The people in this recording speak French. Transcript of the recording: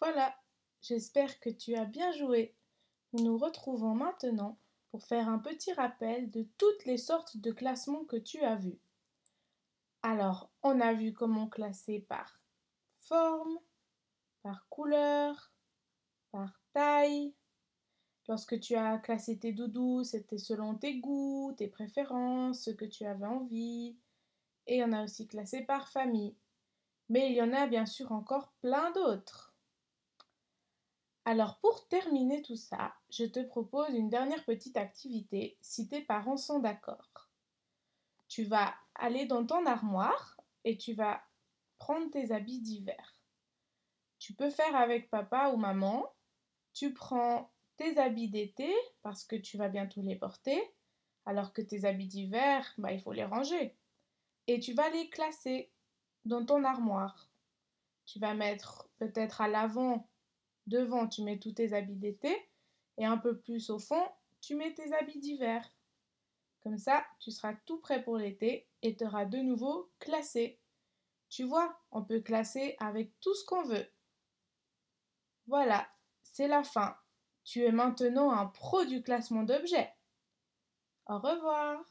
Voilà, j'espère que tu as bien joué. Nous nous retrouvons maintenant pour faire un petit rappel de toutes les sortes de classements que tu as vus. Alors, on a vu comment classer par forme, par couleur, par taille. Lorsque tu as classé tes doudous, c'était selon tes goûts, tes préférences, ce que tu avais envie. Et on a aussi classé par famille. Mais il y en a bien sûr encore plein d'autres. Alors pour terminer tout ça, je te propose une dernière petite activité si tes parents sont d'accord. Tu vas aller dans ton armoire et tu vas prendre tes habits d'hiver. Tu peux faire avec papa ou maman. Tu prends tes habits d'été parce que tu vas bientôt les porter, alors que tes habits d'hiver, bah, il faut les ranger. Et tu vas les classer dans ton armoire. Tu vas mettre peut-être à l'avant Devant, tu mets tous tes habits d'été et un peu plus au fond, tu mets tes habits d'hiver. Comme ça, tu seras tout prêt pour l'été et tu auras de nouveau classé. Tu vois, on peut classer avec tout ce qu'on veut. Voilà, c'est la fin. Tu es maintenant un pro du classement d'objets. Au revoir.